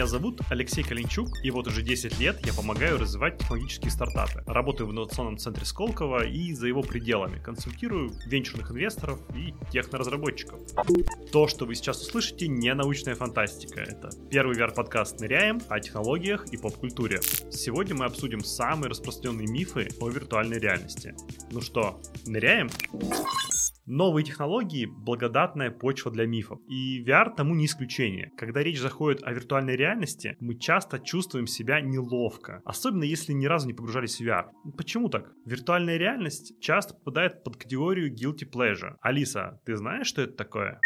Меня зовут Алексей Калинчук, и вот уже 10 лет я помогаю развивать технологические стартапы. Работаю в инновационном центре Сколково и за его пределами. Консультирую венчурных инвесторов и техноразработчиков. То, что вы сейчас услышите, не научная фантастика. Это первый VR-подкаст «Ныряем» о технологиях и поп-культуре. Сегодня мы обсудим самые распространенные мифы о виртуальной реальности. Ну что, ныряем? Новые технологии – благодатная почва для мифов. И VR тому не исключение. Когда речь заходит о виртуальной реальности, мы часто чувствуем себя неловко. Особенно если ни разу не погружались в VR. Почему так? Виртуальная реальность часто попадает под категорию guilty pleasure. Алиса, ты знаешь, что это такое?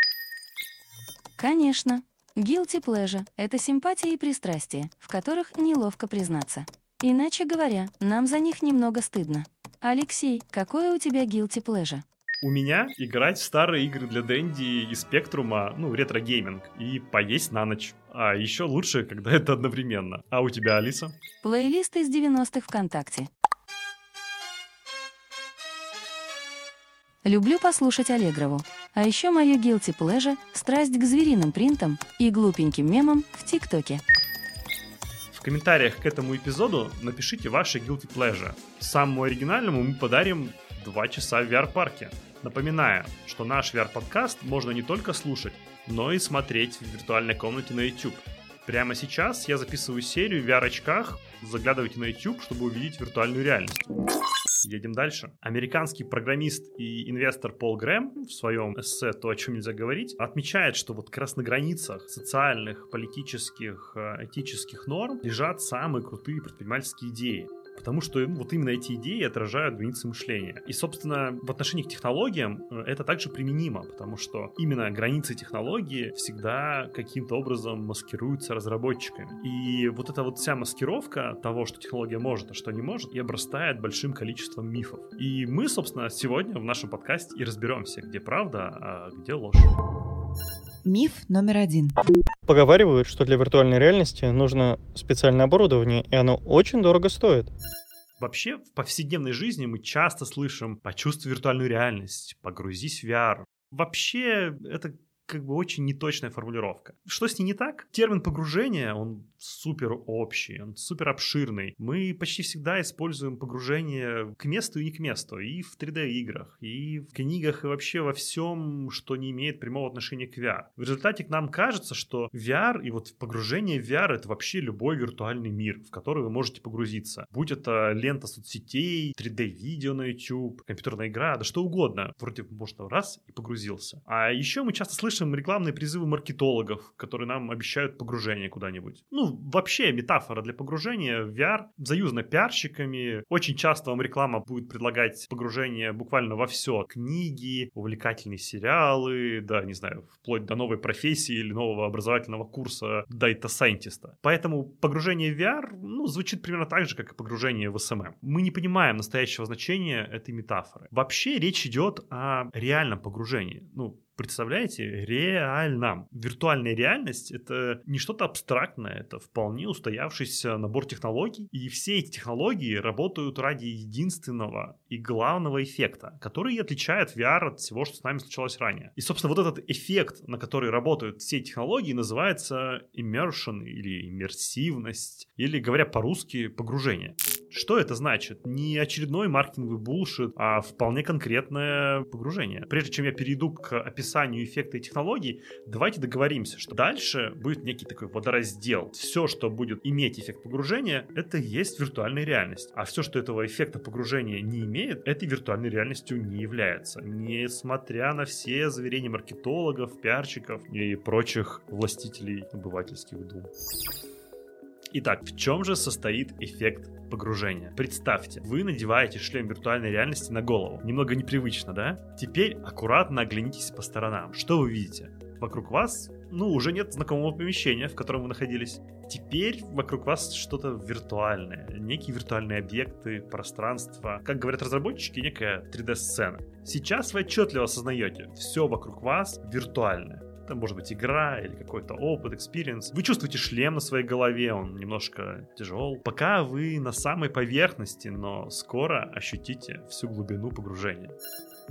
Конечно. Guilty pleasure — это симпатии и пристрастия, в которых неловко признаться. Иначе говоря, нам за них немного стыдно. Алексей, какое у тебя guilty pleasure? У меня играть в старые игры для Дэнди и Спектрума, ну, ретро-гейминг, и поесть на ночь. А еще лучше, когда это одновременно. А у тебя, Алиса? Плейлист из 90-х ВКонтакте. Люблю послушать Аллегрову. А еще мою guilty pleasure — страсть к звериным принтам и глупеньким мемам в ТикТоке. В комментариях к этому эпизоду напишите ваши guilty pleasure. Самому оригинальному мы подарим 2 часа в VR-парке. Напоминаю, что наш VR-подкаст можно не только слушать, но и смотреть в виртуальной комнате на YouTube. Прямо сейчас я записываю серию в VR-очках. Заглядывайте на YouTube, чтобы увидеть виртуальную реальность. Едем дальше. Американский программист и инвестор Пол Грэм в своем эссе «То, о чем нельзя говорить» отмечает, что вот как раз на границах социальных, политических, э, этических норм лежат самые крутые предпринимательские идеи потому что ну, вот именно эти идеи отражают границы мышления. И, собственно, в отношении к технологиям э, это также применимо, потому что именно границы технологии всегда каким-то образом маскируются разработчиками. И вот эта вот вся маскировка того, что технология может, а что не может, и обрастает большим количеством мифов. И мы, собственно, сегодня в нашем подкасте и разберемся, где правда, а где ложь. Миф номер один. Поговаривают, что для виртуальной реальности нужно специальное оборудование, и оно очень дорого стоит. Вообще, в повседневной жизни мы часто слышим «почувствуй виртуальную реальность», «погрузись в VR». Вообще, это как бы очень неточная формулировка. Что с ней не так? Термин погружения, он супер общий, он супер обширный. Мы почти всегда используем погружение к месту и не к месту. И в 3D-играх, и в книгах, и вообще во всем, что не имеет прямого отношения к VR. В результате к нам кажется, что VR и вот погружение в VR это вообще любой виртуальный мир, в который вы можете погрузиться. Будь это лента соцсетей, 3D-видео на YouTube, компьютерная игра, да что угодно. Вроде можно раз и погрузился. А еще мы часто слышим рекламные призывы маркетологов, которые нам обещают погружение куда-нибудь. Ну, вообще метафора для погружения в VR заюзана пиарщиками. Очень часто вам реклама будет предлагать погружение буквально во все. Книги, увлекательные сериалы, да, не знаю, вплоть до новой профессии или нового образовательного курса дайта-сайентиста. Поэтому погружение в VR, ну, звучит примерно так же, как и погружение в SMM. Мы не понимаем настоящего значения этой метафоры. Вообще речь идет о реальном погружении. Ну, Представляете, реально. Виртуальная реальность — это не что-то абстрактное, это вполне устоявшийся набор технологий. И все эти технологии работают ради единственного и главного эффекта, который отличает VR от всего, что с нами случалось ранее. И, собственно, вот этот эффект, на который работают все технологии, называется immersion или иммерсивность, или, говоря по-русски, погружение. Что это значит? Не очередной маркетинговый булшит, а вполне конкретное погружение. Прежде чем я перейду к описанию эффекта и технологий, давайте договоримся, что дальше будет некий такой водораздел. Все, что будет иметь эффект погружения, это есть виртуальная реальность. А все, что этого эффекта погружения не имеет, этой виртуальной реальностью не является. Несмотря на все заверения маркетологов, пиарщиков и прочих властителей обывательских дум. Итак, в чем же состоит эффект погружения? Представьте, вы надеваете шлем виртуальной реальности на голову. Немного непривычно, да? Теперь аккуратно оглянитесь по сторонам. Что вы видите? Вокруг вас, ну, уже нет знакомого помещения, в котором вы находились. Теперь вокруг вас что-то виртуальное, некие виртуальные объекты, пространство. Как говорят разработчики, некая 3D-сцена. Сейчас вы отчетливо осознаете, все вокруг вас виртуальное. Это может быть игра или какой-то опыт, experience. Вы чувствуете шлем на своей голове, он немножко тяжел. Пока вы на самой поверхности, но скоро ощутите всю глубину погружения.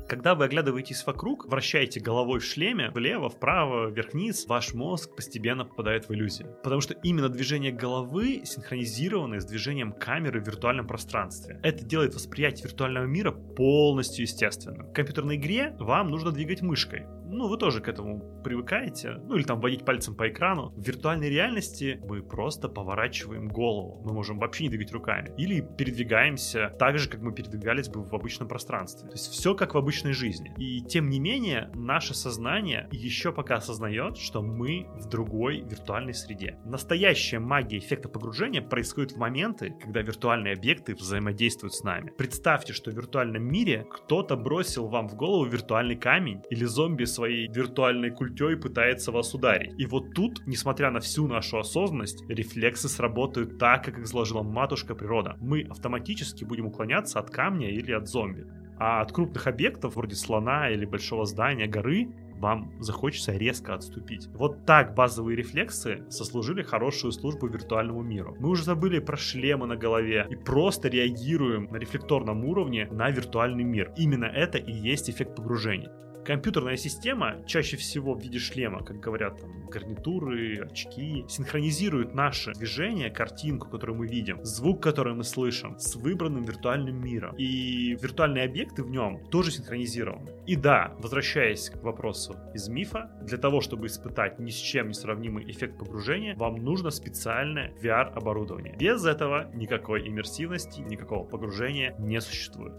Когда вы оглядываетесь вокруг, вращаете головой в шлеме, влево, вправо, вверх-вниз, ваш мозг постепенно попадает в иллюзию. Потому что именно движение головы синхронизировано с движением камеры в виртуальном пространстве. Это делает восприятие виртуального мира полностью естественным. В компьютерной игре вам нужно двигать мышкой ну, вы тоже к этому привыкаете, ну, или там водить пальцем по экрану. В виртуальной реальности мы просто поворачиваем голову, мы можем вообще не двигать руками. Или передвигаемся так же, как мы передвигались бы в обычном пространстве. То есть все как в обычной жизни. И тем не менее, наше сознание еще пока осознает, что мы в другой виртуальной среде. Настоящая магия эффекта погружения происходит в моменты, когда виртуальные объекты взаимодействуют с нами. Представьте, что в виртуальном мире кто-то бросил вам в голову виртуальный камень или зомби своей виртуальной культей пытается вас ударить. И вот тут, несмотря на всю нашу осознанность, рефлексы сработают так, как их заложила матушка природа. Мы автоматически будем уклоняться от камня или от зомби. А от крупных объектов, вроде слона или большого здания, горы, вам захочется резко отступить. Вот так базовые рефлексы сослужили хорошую службу виртуальному миру. Мы уже забыли про шлемы на голове и просто реагируем на рефлекторном уровне на виртуальный мир. Именно это и есть эффект погружения компьютерная система, чаще всего в виде шлема, как говорят там, гарнитуры, очки, синхронизирует наше движение, картинку, которую мы видим, звук, который мы слышим, с выбранным виртуальным миром. И виртуальные объекты в нем тоже синхронизированы. И да, возвращаясь к вопросу из мифа, для того, чтобы испытать ни с чем не сравнимый эффект погружения, вам нужно специальное VR-оборудование. Без этого никакой иммерсивности, никакого погружения не существует.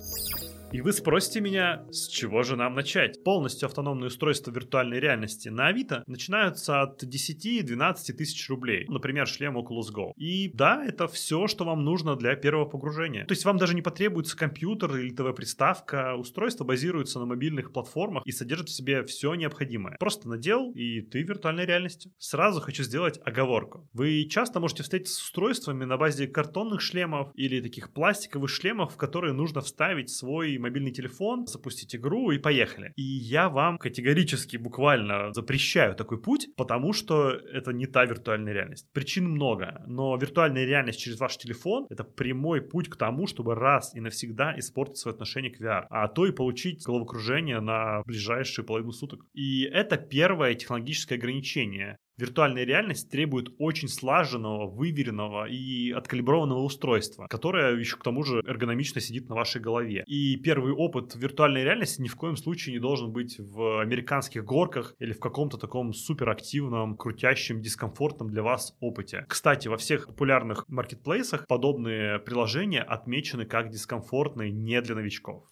И вы спросите меня, с чего же нам начать? Полностью автономные устройства виртуальной реальности на Авито начинаются от 10-12 тысяч рублей. Например, шлем Oculus Go. И да, это все, что вам нужно для первого погружения. То есть вам даже не потребуется компьютер или ТВ-приставка. Устройство базируется на мобильных платформах и содержит в себе все необходимое. Просто надел, и ты в виртуальной реальности. Сразу хочу сделать оговорку. Вы часто можете встретиться с устройствами на базе картонных шлемов или таких пластиковых шлемов, в которые нужно вставить свой мобильный телефон, запустить игру и поехали. И я вам категорически буквально запрещаю такой путь, потому что это не та виртуальная реальность. Причин много, но виртуальная реальность через ваш телефон — это прямой путь к тому, чтобы раз и навсегда испортить свое отношение к VR, а то и получить головокружение на ближайшие половину суток. И это первое технологическое ограничение. Виртуальная реальность требует очень слаженного, выверенного и откалиброванного устройства, которое еще к тому же эргономично сидит на вашей голове. И первый опыт виртуальной реальности ни в коем случае не должен быть в американских горках или в каком-то таком суперактивном, крутящем, дискомфортном для вас опыте. Кстати, во всех популярных маркетплейсах подобные приложения отмечены как дискомфортные не для новичков.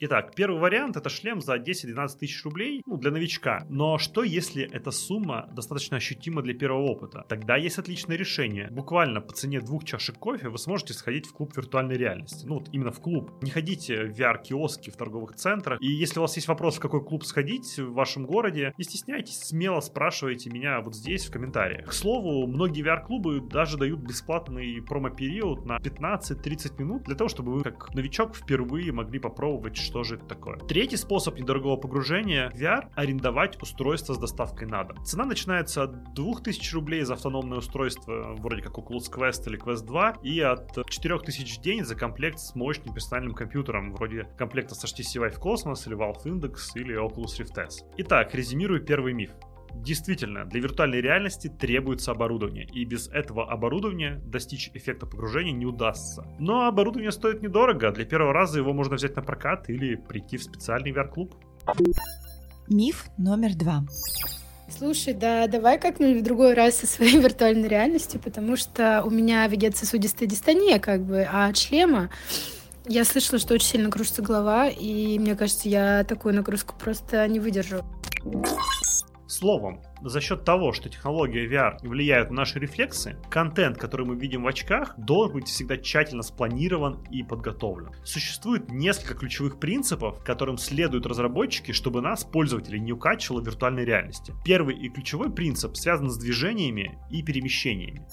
Итак, первый вариант это шлем за 10-12 тысяч рублей, ну, для новичка. Но что если эта сумма достаточно ощутима для первого опыта? Тогда есть отличное решение. Буквально по цене двух чашек кофе вы сможете сходить в клуб виртуальной реальности. Ну, вот именно в клуб. Не ходите в VR-киоски в торговых центрах. И если у вас есть вопрос, в какой клуб сходить в вашем городе, не стесняйтесь, смело спрашивайте меня вот здесь в комментариях. К слову, многие VR-клубы даже дают бесплатный промо-период на 15-30 минут для того, чтобы вы как новичок впервые могли попробовать что же это такое. Третий способ недорогого погружения VR — арендовать устройство с доставкой на дом. Цена начинается от 2000 рублей за автономное устройство, вроде как Oculus Quest или Quest 2, и от 4000 в день за комплект с мощным персональным компьютером, вроде комплекта с HTC Vive Cosmos или Valve Index или Oculus Rift S. Итак, резюмирую первый миф. Действительно, для виртуальной реальности требуется оборудование, и без этого оборудования достичь эффекта погружения не удастся. Но оборудование стоит недорого, для первого раза его можно взять на прокат или прийти в специальный VR-клуб. Миф номер два. Слушай, да, давай как-нибудь в другой раз со своей виртуальной реальностью, потому что у меня вегетососудистая дистония, как бы, а от шлема я слышала, что очень сильно кружится голова, и мне кажется, я такую нагрузку просто не выдержу. Словом, за счет того, что технология VR влияет на наши рефлексы, контент, который мы видим в очках, должен быть всегда тщательно спланирован и подготовлен. Существует несколько ключевых принципов, которым следуют разработчики, чтобы нас, пользователей, не укачивало в виртуальной реальности. Первый и ключевой принцип связан с движениями и перемещениями.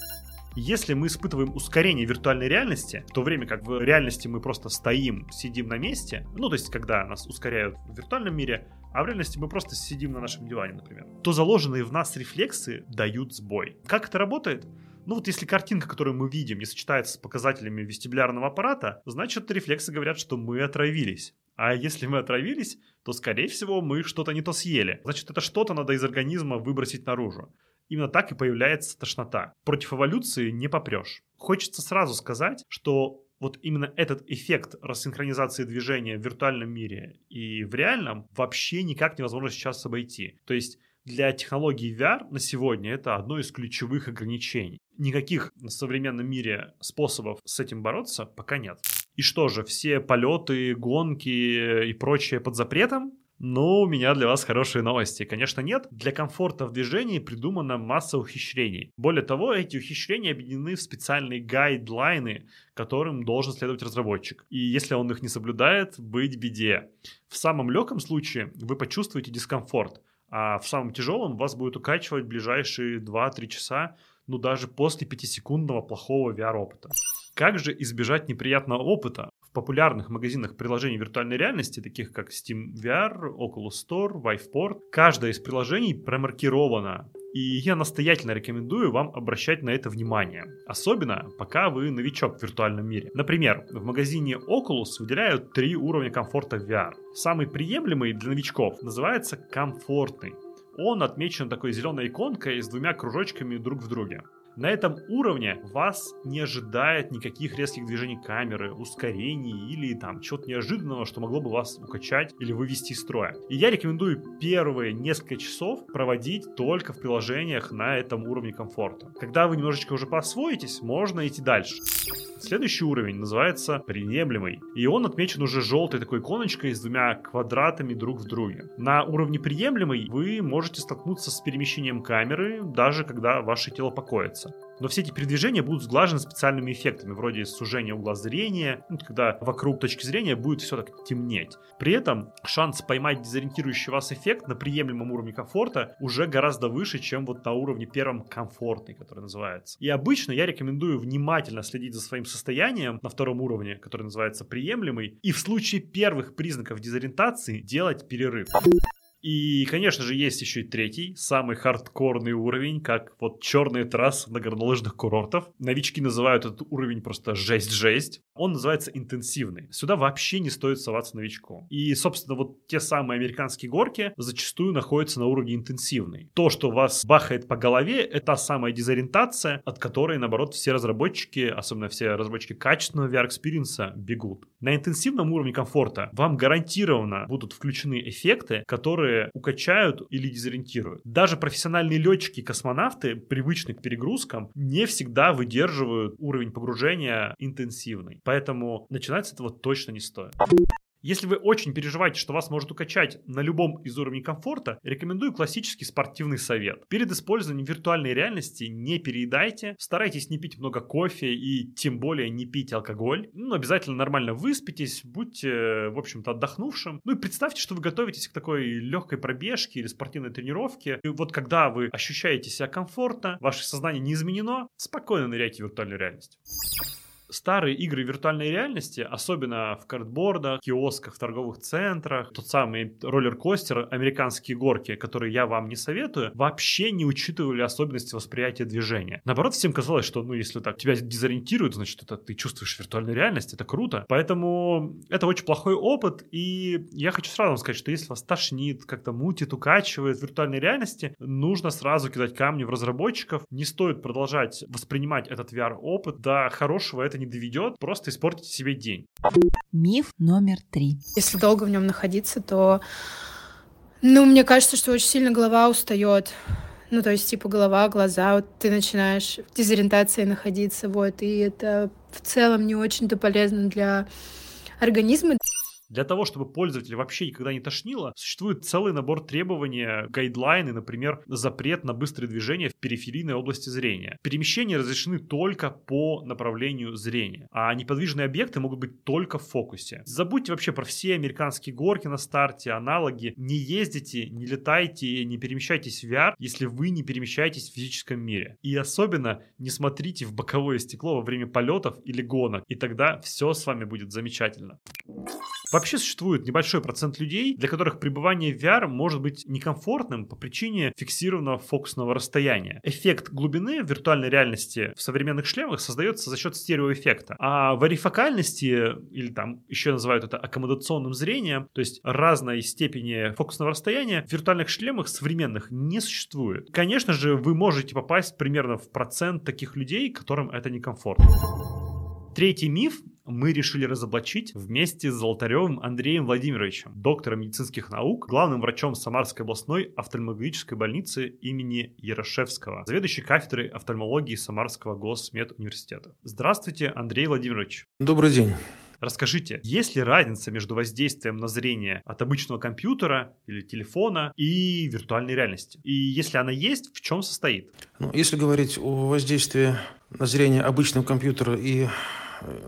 Если мы испытываем ускорение виртуальной реальности, в то время как в реальности мы просто стоим, сидим на месте, ну то есть когда нас ускоряют в виртуальном мире, а в реальности мы просто сидим на нашем диване, например, то заложенные в нас рефлексы дают сбой. Как это работает? Ну вот если картинка, которую мы видим, не сочетается с показателями вестибулярного аппарата, значит рефлексы говорят, что мы отравились. А если мы отравились, то, скорее всего, мы что-то не то съели. Значит, это что-то надо из организма выбросить наружу. Именно так и появляется тошнота. Против эволюции не попрешь. Хочется сразу сказать, что вот именно этот эффект рассинхронизации движения в виртуальном мире и в реальном вообще никак невозможно сейчас обойти. То есть для технологий VR на сегодня это одно из ключевых ограничений. Никаких в современном мире способов с этим бороться пока нет. И что же, все полеты, гонки и прочее под запретом? Ну, у меня для вас хорошие новости. Конечно, нет. Для комфорта в движении придумана масса ухищрений. Более того, эти ухищрения объединены в специальные гайдлайны, которым должен следовать разработчик. И если он их не соблюдает, быть беде. В самом легком случае вы почувствуете дискомфорт, а в самом тяжелом вас будет укачивать ближайшие 2-3 часа, ну даже после 5-секундного плохого VR-опыта. Как же избежать неприятного опыта? Популярных магазинах приложений виртуальной реальности, таких как Steam VR, Oculus Store, Viveport, каждое из приложений промаркировано. И я настоятельно рекомендую вам обращать на это внимание. Особенно, пока вы новичок в виртуальном мире. Например, в магазине Oculus выделяют три уровня комфорта VR. Самый приемлемый для новичков называется комфортный. Он отмечен такой зеленой иконкой с двумя кружочками друг в друге. На этом уровне вас не ожидает никаких резких движений камеры, ускорений или там чего-то неожиданного, что могло бы вас укачать или вывести из строя. И я рекомендую первые несколько часов проводить только в приложениях на этом уровне комфорта. Когда вы немножечко уже поосвоитесь, можно идти дальше. Следующий уровень называется приемлемый. И он отмечен уже желтой такой иконочкой с двумя квадратами друг в друге. На уровне приемлемый вы можете столкнуться с перемещением камеры, даже когда ваше тело покоится. Но все эти передвижения будут сглажены специальными эффектами, вроде сужения угла зрения, ну, когда вокруг точки зрения будет все так темнеть. При этом шанс поймать дезориентирующий вас эффект на приемлемом уровне комфорта уже гораздо выше, чем вот на уровне первом комфортный, который называется. И обычно я рекомендую внимательно следить за своим состоянием на втором уровне, который называется приемлемый, и в случае первых признаков дезориентации делать перерыв. И, конечно же, есть еще и третий, самый хардкорный уровень, как вот черные трассы на горнолыжных курортов. Новички называют этот уровень просто жесть-жесть. Он называется интенсивный. Сюда вообще не стоит соваться новичку. И, собственно, вот те самые американские горки зачастую находятся на уровне интенсивный. То, что вас бахает по голове, это та самая дезориентация, от которой, наоборот, все разработчики, особенно все разработчики качественного VR-experience а, бегут. На интенсивном уровне комфорта вам гарантированно будут включены эффекты, которые которые укачают или дезориентируют. Даже профессиональные летчики и космонавты, привычные к перегрузкам, не всегда выдерживают уровень погружения интенсивный. Поэтому начинать с этого точно не стоит. Если вы очень переживаете, что вас может укачать на любом из уровней комфорта, рекомендую классический спортивный совет. Перед использованием виртуальной реальности не переедайте, старайтесь не пить много кофе и тем более не пить алкоголь. Ну, обязательно нормально выспитесь, будьте, в общем-то, отдохнувшим. Ну и представьте, что вы готовитесь к такой легкой пробежке или спортивной тренировке. И вот когда вы ощущаете себя комфортно, ваше сознание не изменено, спокойно ныряйте в виртуальную реальность старые игры виртуальной реальности, особенно в картбордах, киосках, в торговых центрах, тот самый роллер-костер, американские горки, которые я вам не советую, вообще не учитывали особенности восприятия движения. Наоборот, всем казалось, что, ну, если так тебя дезориентируют, значит, это ты чувствуешь виртуальную реальность, это круто. Поэтому это очень плохой опыт, и я хочу сразу вам сказать, что если вас тошнит, как-то мутит, укачивает в виртуальной реальности, нужно сразу кидать камни в разработчиков. Не стоит продолжать воспринимать этот VR-опыт. До хорошего это не не доведет, просто испортите себе день. Миф номер три. Если долго в нем находиться, то, ну, мне кажется, что очень сильно голова устает. Ну, то есть, типа, голова, глаза, вот ты начинаешь в дезориентации находиться, вот, и это в целом не очень-то полезно для организма. Для того, чтобы пользователя вообще никогда не тошнило, существует целый набор требований, гайдлайны, например, запрет на быстрые движения в периферийной области зрения. Перемещения разрешены только по направлению зрения, а неподвижные объекты могут быть только в фокусе. Забудьте вообще про все американские горки на старте, аналоги. Не ездите, не летайте, не перемещайтесь в VR, если вы не перемещаетесь в физическом мире. И особенно не смотрите в боковое стекло во время полетов или гонок, и тогда все с вами будет замечательно. Вообще существует небольшой процент людей, для которых пребывание в VR может быть некомфортным по причине фиксированного фокусного расстояния. Эффект глубины в виртуальной реальности в современных шлемах создается за счет стереоэффекта. А варифокальности, или там еще называют это аккомодационным зрением, то есть разной степени фокусного расстояния в виртуальных шлемах современных не существует. Конечно же, вы можете попасть примерно в процент таких людей, которым это некомфортно. Третий миф мы решили разоблачить вместе с Золотаревым Андреем Владимировичем, доктором медицинских наук, главным врачом Самарской областной офтальмологической больницы имени Ярошевского, заведующей кафедрой офтальмологии Самарского госмедуниверситета. Здравствуйте, Андрей Владимирович. Добрый день. Расскажите, есть ли разница между воздействием на зрение от обычного компьютера или телефона и виртуальной реальности? И если она есть, в чем состоит? Ну, если говорить о воздействии на зрение обычного компьютера и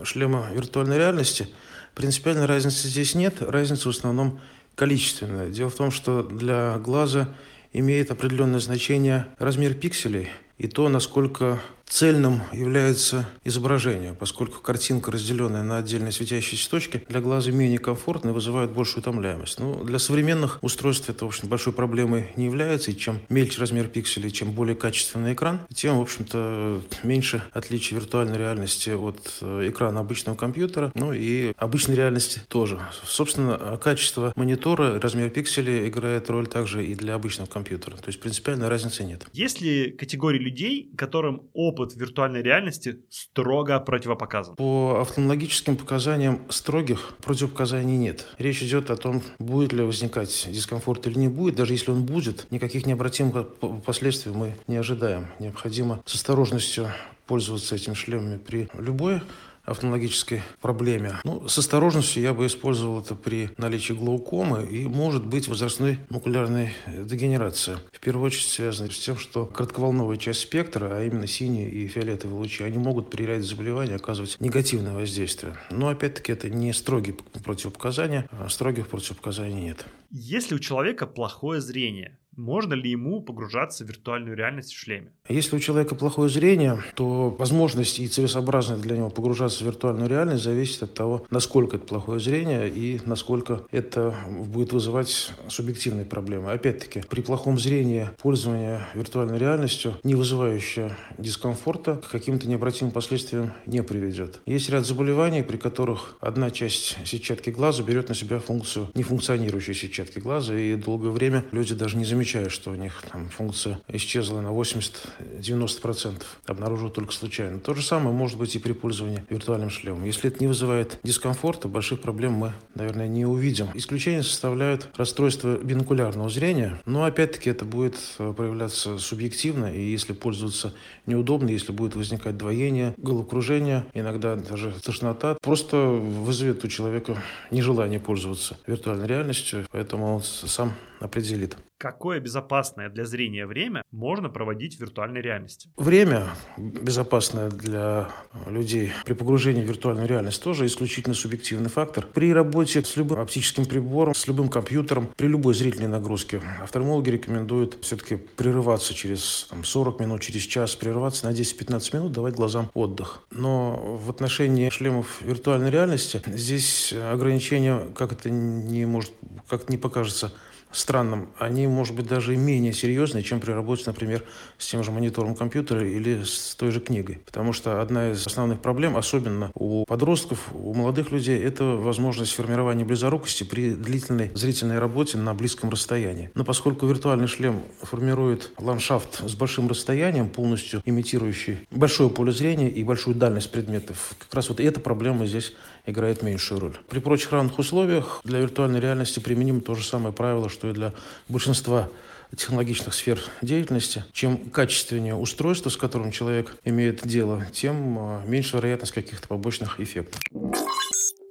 шлема виртуальной реальности, принципиальной разницы здесь нет. Разница в основном количественная. Дело в том, что для глаза имеет определенное значение размер пикселей и то, насколько цельным является изображение, поскольку картинка, разделенная на отдельные светящиеся точки, для глаза менее комфортна и вызывает большую утомляемость. Но ну, для современных устройств это, в общем, большой проблемой не является, и чем мельче размер пикселей, чем более качественный экран, тем, в общем-то, меньше отличий виртуальной реальности от э, экрана обычного компьютера, ну и обычной реальности тоже. Собственно, качество монитора, размер пикселей играет роль также и для обычного компьютера. То есть принципиальной разницы нет. Есть ли категории людей, которым опыт опыт виртуальной реальности строго противопоказан? По офтальмологическим показаниям строгих противопоказаний нет. Речь идет о том, будет ли возникать дискомфорт или не будет. Даже если он будет, никаких необратимых последствий мы не ожидаем. Необходимо с осторожностью пользоваться этим шлемами при любой офтальмологической проблеме. Ну, с осторожностью я бы использовал это при наличии глаукомы и, может быть, возрастной макулярной дегенерации. В первую очередь связано с тем, что кратковолновая часть спектра, а именно синие и фиолетовые лучи, они могут при ряде заболеваний оказывать негативное воздействие. Но, опять-таки, это не строгие противопоказания, а строгих противопоказаний нет. Если у человека плохое зрение, можно ли ему погружаться в виртуальную реальность в шлеме? Если у человека плохое зрение, то возможность и целесообразность для него погружаться в виртуальную реальность зависит от того, насколько это плохое зрение и насколько это будет вызывать субъективные проблемы. Опять-таки, при плохом зрении пользование виртуальной реальностью, не вызывающее дискомфорта, к каким-то необратимым последствиям не приведет. Есть ряд заболеваний, при которых одна часть сетчатки глаза берет на себя функцию нефункционирующей сетчатки глаза, и долгое время люди даже не замечают замечаю, что у них там функция исчезла на 80-90%. Обнаружил только случайно. То же самое может быть и при пользовании виртуальным шлемом. Если это не вызывает дискомфорта, больших проблем мы, наверное, не увидим. Исключение составляют расстройства бинокулярного зрения, но опять-таки это будет э, проявляться субъективно, и если пользоваться неудобно, если будет возникать двоение, головокружение, иногда даже тошнота, просто вызовет у человека нежелание пользоваться виртуальной реальностью, поэтому он сам определит какое безопасное для зрения время можно проводить в виртуальной реальности? Время безопасное для людей при погружении в виртуальную реальность тоже исключительно субъективный фактор. При работе с любым оптическим прибором, с любым компьютером, при любой зрительной нагрузке офтальмологи рекомендуют все-таки прерываться через там, 40 минут, через час, прерываться на 10-15 минут, давать глазам отдых. Но в отношении шлемов виртуальной реальности здесь ограничения, как это не может, как не покажется, странным, они, может быть, даже менее серьезные, чем при работе, например, с тем же монитором компьютера или с той же книгой. Потому что одна из основных проблем, особенно у подростков, у молодых людей, это возможность формирования близорукости при длительной зрительной работе на близком расстоянии. Но поскольку виртуальный шлем формирует ландшафт с большим расстоянием, полностью имитирующий большое поле зрения и большую дальность предметов, как раз вот эта проблема здесь играет меньшую роль. При прочих равных условиях для виртуальной реальности применимо то же самое правило, что и для большинства технологичных сфер деятельности. Чем качественнее устройство, с которым человек имеет дело, тем а, меньше вероятность каких-то побочных эффектов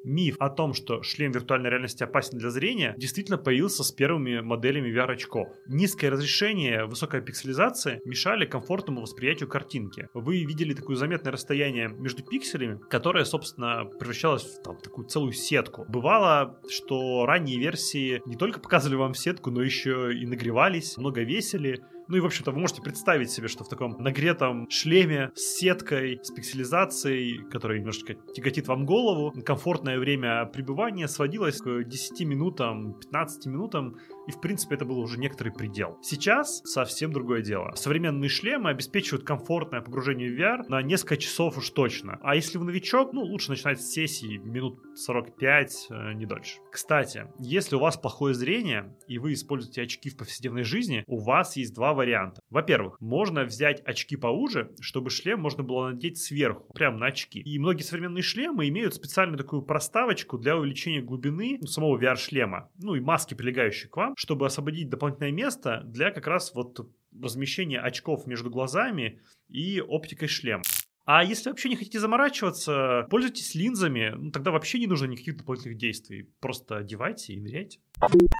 миф о том, что шлем виртуальной реальности опасен для зрения, действительно появился с первыми моделями VR-очков. Низкое разрешение, высокая пикселизация мешали комфортному восприятию картинки. Вы видели такое заметное расстояние между пикселями, которое, собственно, превращалось в там, такую целую сетку. Бывало, что ранние версии не только показывали вам сетку, но еще и нагревались, много весили, Ну и, в общем-то, вы можете представить себе, что в таком нагретом шлеме с сеткой, с пикселизацией, которая немножечко тяготит вам голову, комфортное время пребывания сводилось к 10 минутам, 15 минутам, и, в принципе, это был уже некоторый предел. Сейчас совсем другое дело. Современные шлемы обеспечивают комфортное погружение в VR на несколько часов уж точно. А если вы новичок, ну, лучше начинать с сессии минут 45, э, не дольше. Кстати, если у вас плохое зрение, и вы используете очки в повседневной жизни, у вас есть два варианта. Во-первых, можно взять очки поуже, чтобы шлем можно было надеть сверху, прямо на очки. И многие современные шлемы имеют специальную такую проставочку для увеличения глубины самого VR-шлема, ну и маски, прилегающие к вам, чтобы освободить дополнительное место для как раз вот размещения очков между глазами и оптикой шлема. А если вообще не хотите заморачиваться, пользуйтесь линзами, ну, тогда вообще не нужно никаких дополнительных действий. Просто одевайте и ныряйте.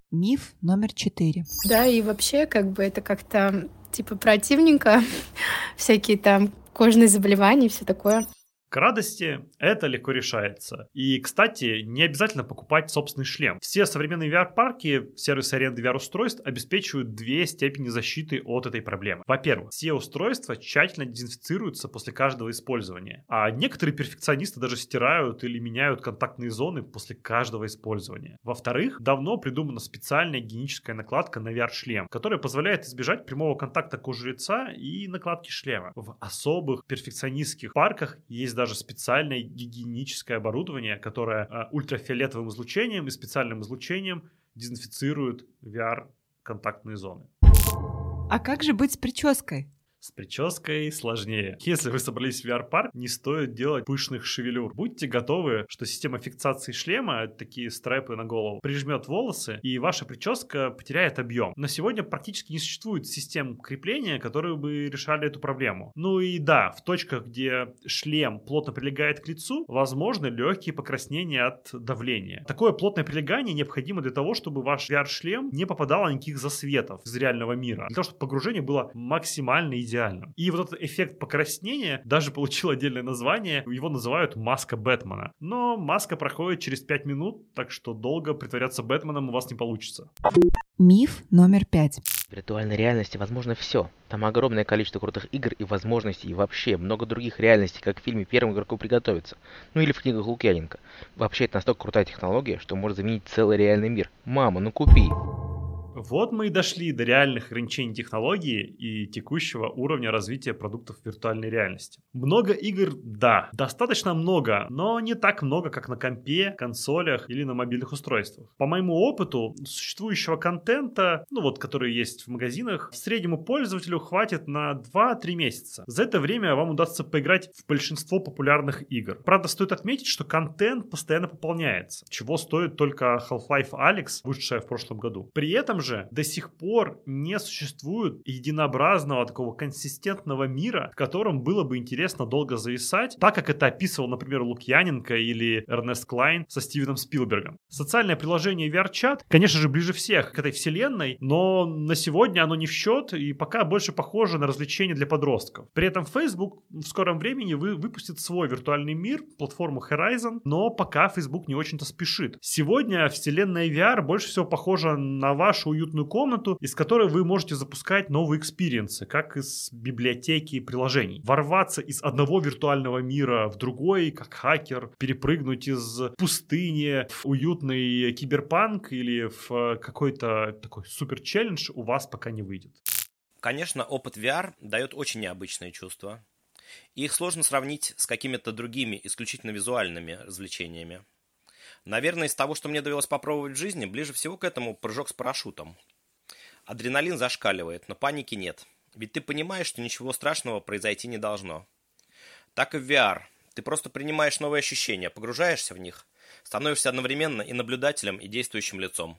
Миф номер четыре. Да, и вообще, как бы это как-то типа противненько, всякие там кожные заболевания и все такое. К радости это легко решается. И, кстати, не обязательно покупать собственный шлем. Все современные VR-парки, сервисы аренды VR-устройств обеспечивают две степени защиты от этой проблемы. Во-первых, все устройства тщательно дезинфицируются после каждого использования. А некоторые перфекционисты даже стирают или меняют контактные зоны после каждого использования. Во-вторых, давно придумана специальная гигиеническая накладка на VR-шлем, которая позволяет избежать прямого контакта кожи лица и накладки шлема. В особых перфекционистских парках есть даже специальное гигиеническое оборудование, которое а, ультрафиолетовым излучением и специальным излучением дезинфицирует VR-контактные зоны. А как же быть с прической? С прической сложнее. Если вы собрались в VR-парк, не стоит делать пышных шевелюр. Будьте готовы, что система фиксации шлема, такие стрэпы на голову, прижмет волосы, и ваша прическа потеряет объем. На сегодня практически не существует систем крепления, которые бы решали эту проблему. Ну и да, в точках, где шлем плотно прилегает к лицу, возможны легкие покраснения от давления. Такое плотное прилегание необходимо для того, чтобы ваш VR-шлем не попадало никаких засветов из реального мира. Для того, чтобы погружение было максимально идеальным. И вот этот эффект покраснения даже получил отдельное название. Его называют маска Бэтмена. Но маска проходит через 5 минут, так что долго притворяться Бэтменом у вас не получится. Миф номер пять. В виртуальной реальности возможно все. Там огромное количество крутых игр и возможностей, и вообще много других реальностей, как в фильме «Первому игроку приготовиться», ну или в книгах Лукьяненко. Вообще это настолько крутая технология, что может заменить целый реальный мир. Мама, ну купи! Вот мы и дошли до реальных ограничений технологии и текущего уровня развития продуктов виртуальной реальности. Много игр, да, достаточно много, но не так много, как на компе, консолях или на мобильных устройствах. По моему опыту, существующего контента, ну вот, который есть в магазинах, среднему пользователю хватит на 2-3 месяца. За это время вам удастся поиграть в большинство популярных игр. Правда, стоит отметить, что контент постоянно пополняется, чего стоит только Half-Life Alyx, вышедшая в прошлом году. При этом же же до сих пор не существует единообразного такого консистентного мира, в котором было бы интересно долго зависать, так как это описывал, например, Лукьяненко или Эрнест Клайн со Стивеном Спилбергом. Социальное приложение VRChat, конечно же, ближе всех к этой вселенной, но на сегодня оно не в счет и пока больше похоже на развлечение для подростков. При этом Facebook в скором времени вы, выпустит свой виртуальный мир, платформу Horizon, но пока Facebook не очень-то спешит. Сегодня вселенная VR больше всего похожа на вашу уютную комнату, из которой вы можете запускать новые experience ы, как из библиотеки приложений. Ворваться из одного виртуального мира в другой, как хакер, перепрыгнуть из пустыни в уютный киберпанк или в какой-то такой супер челлендж у вас пока не выйдет. Конечно, опыт VR дает очень необычные чувства. Их сложно сравнить с какими-то другими исключительно визуальными развлечениями. Наверное, из того, что мне довелось попробовать в жизни, ближе всего к этому прыжок с парашютом. Адреналин зашкаливает, но паники нет. Ведь ты понимаешь, что ничего страшного произойти не должно. Так и в VR. Ты просто принимаешь новые ощущения, погружаешься в них, становишься одновременно и наблюдателем, и действующим лицом.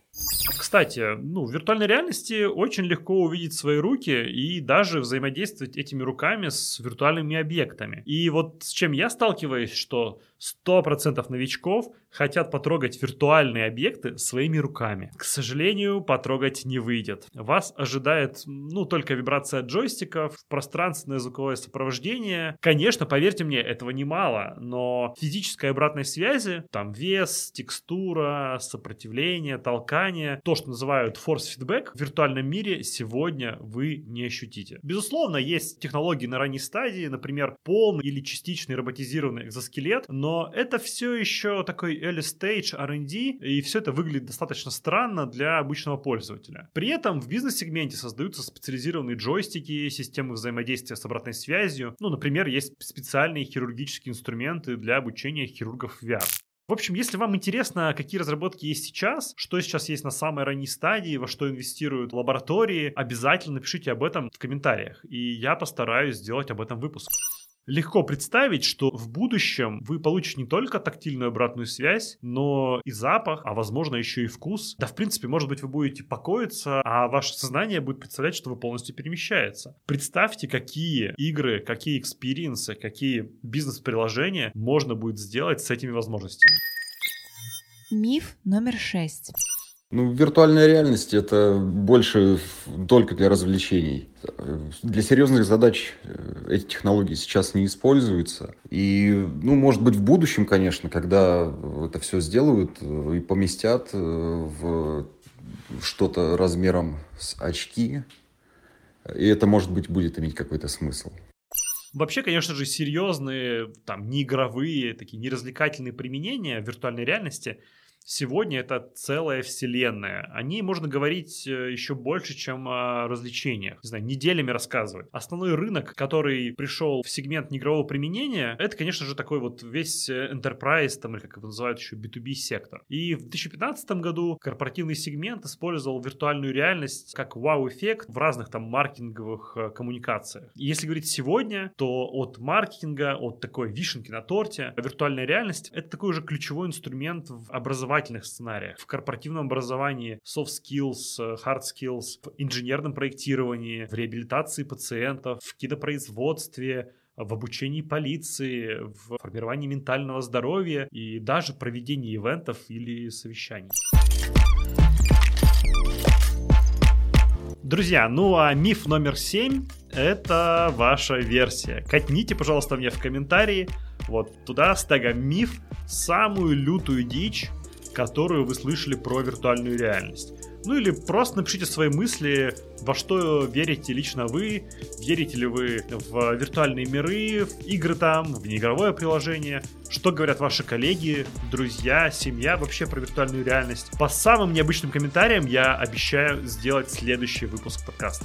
Кстати, ну, в виртуальной реальности очень легко увидеть свои руки и даже взаимодействовать этими руками с виртуальными объектами. И вот с чем я сталкиваюсь, что 100% новичков хотят потрогать виртуальные объекты своими руками. К сожалению, потрогать не выйдет. Вас ожидает, ну, только вибрация джойстиков, пространственное звуковое сопровождение. Конечно, поверьте мне, этого немало, но физической обратной связи, там вес, текстура, сопротивление, толкание, то, что называют force feedback, в виртуальном мире сегодня вы не ощутите. Безусловно, есть технологии на ранней стадии, например, полный или частичный роботизированный экзоскелет, но это все еще такой early stage R&D, и все это выглядит достаточно странно для обычного пользователя. При этом в бизнес-сегменте создаются специализированные джойстики, системы взаимодействия с обратной связью. Ну, например, есть специальные хирургические инструменты для обучения хирургов VR. В общем, если вам интересно, какие разработки есть сейчас, что сейчас есть на самой ранней стадии, во что инвестируют лаборатории, обязательно напишите об этом в комментариях, и я постараюсь сделать об этом выпуск легко представить, что в будущем вы получите не только тактильную обратную связь, но и запах, а возможно еще и вкус. Да, в принципе, может быть, вы будете покоиться, а ваше сознание будет представлять, что вы полностью перемещается. Представьте, какие игры, какие experience ы, какие бизнес-приложения можно будет сделать с этими возможностями. Миф номер шесть. Ну, виртуальная реальность это больше только для развлечений. Для серьезных задач э, эти технологии сейчас не используются. И, ну, может быть, в будущем, конечно, когда это все сделают э, и поместят э, в что-то размером с очки, и это, может быть, будет иметь какой-то смысл. Вообще, конечно же, серьезные, там, неигровые, такие неразвлекательные применения виртуальной реальности – Сегодня это целая вселенная. О ней можно говорить э, еще больше, чем о развлечениях. Не знаю, неделями рассказывать. Основной рынок, который пришел в сегмент неигрового применения, это, конечно же, такой вот весь э, enterprise, там, или как его называют еще, B2B сектор. И в 2015 году корпоративный сегмент использовал виртуальную реальность как вау-эффект в разных там маркетинговых э, коммуникациях. И если говорить сегодня, то от маркетинга, от такой вишенки на торте, виртуальная реальность — это такой же ключевой инструмент в образовании образовательных сценариях, в корпоративном образовании, soft skills, hard skills, в инженерном проектировании, в реабилитации пациентов, в кинопроизводстве, в обучении полиции, в формировании ментального здоровья и даже проведении ивентов или совещаний. Друзья, ну а миф номер семь — это ваша версия. Катните, пожалуйста, мне в комментарии вот туда с тегом миф самую лютую дичь, которую вы слышали про виртуальную реальность. Ну или просто напишите свои мысли, во что верите лично вы, верите ли вы в виртуальные миры, в игры там, в неигровое приложение, что говорят ваши коллеги, друзья, семья вообще про виртуальную реальность. По самым необычным комментариям я обещаю сделать следующий выпуск подкаста.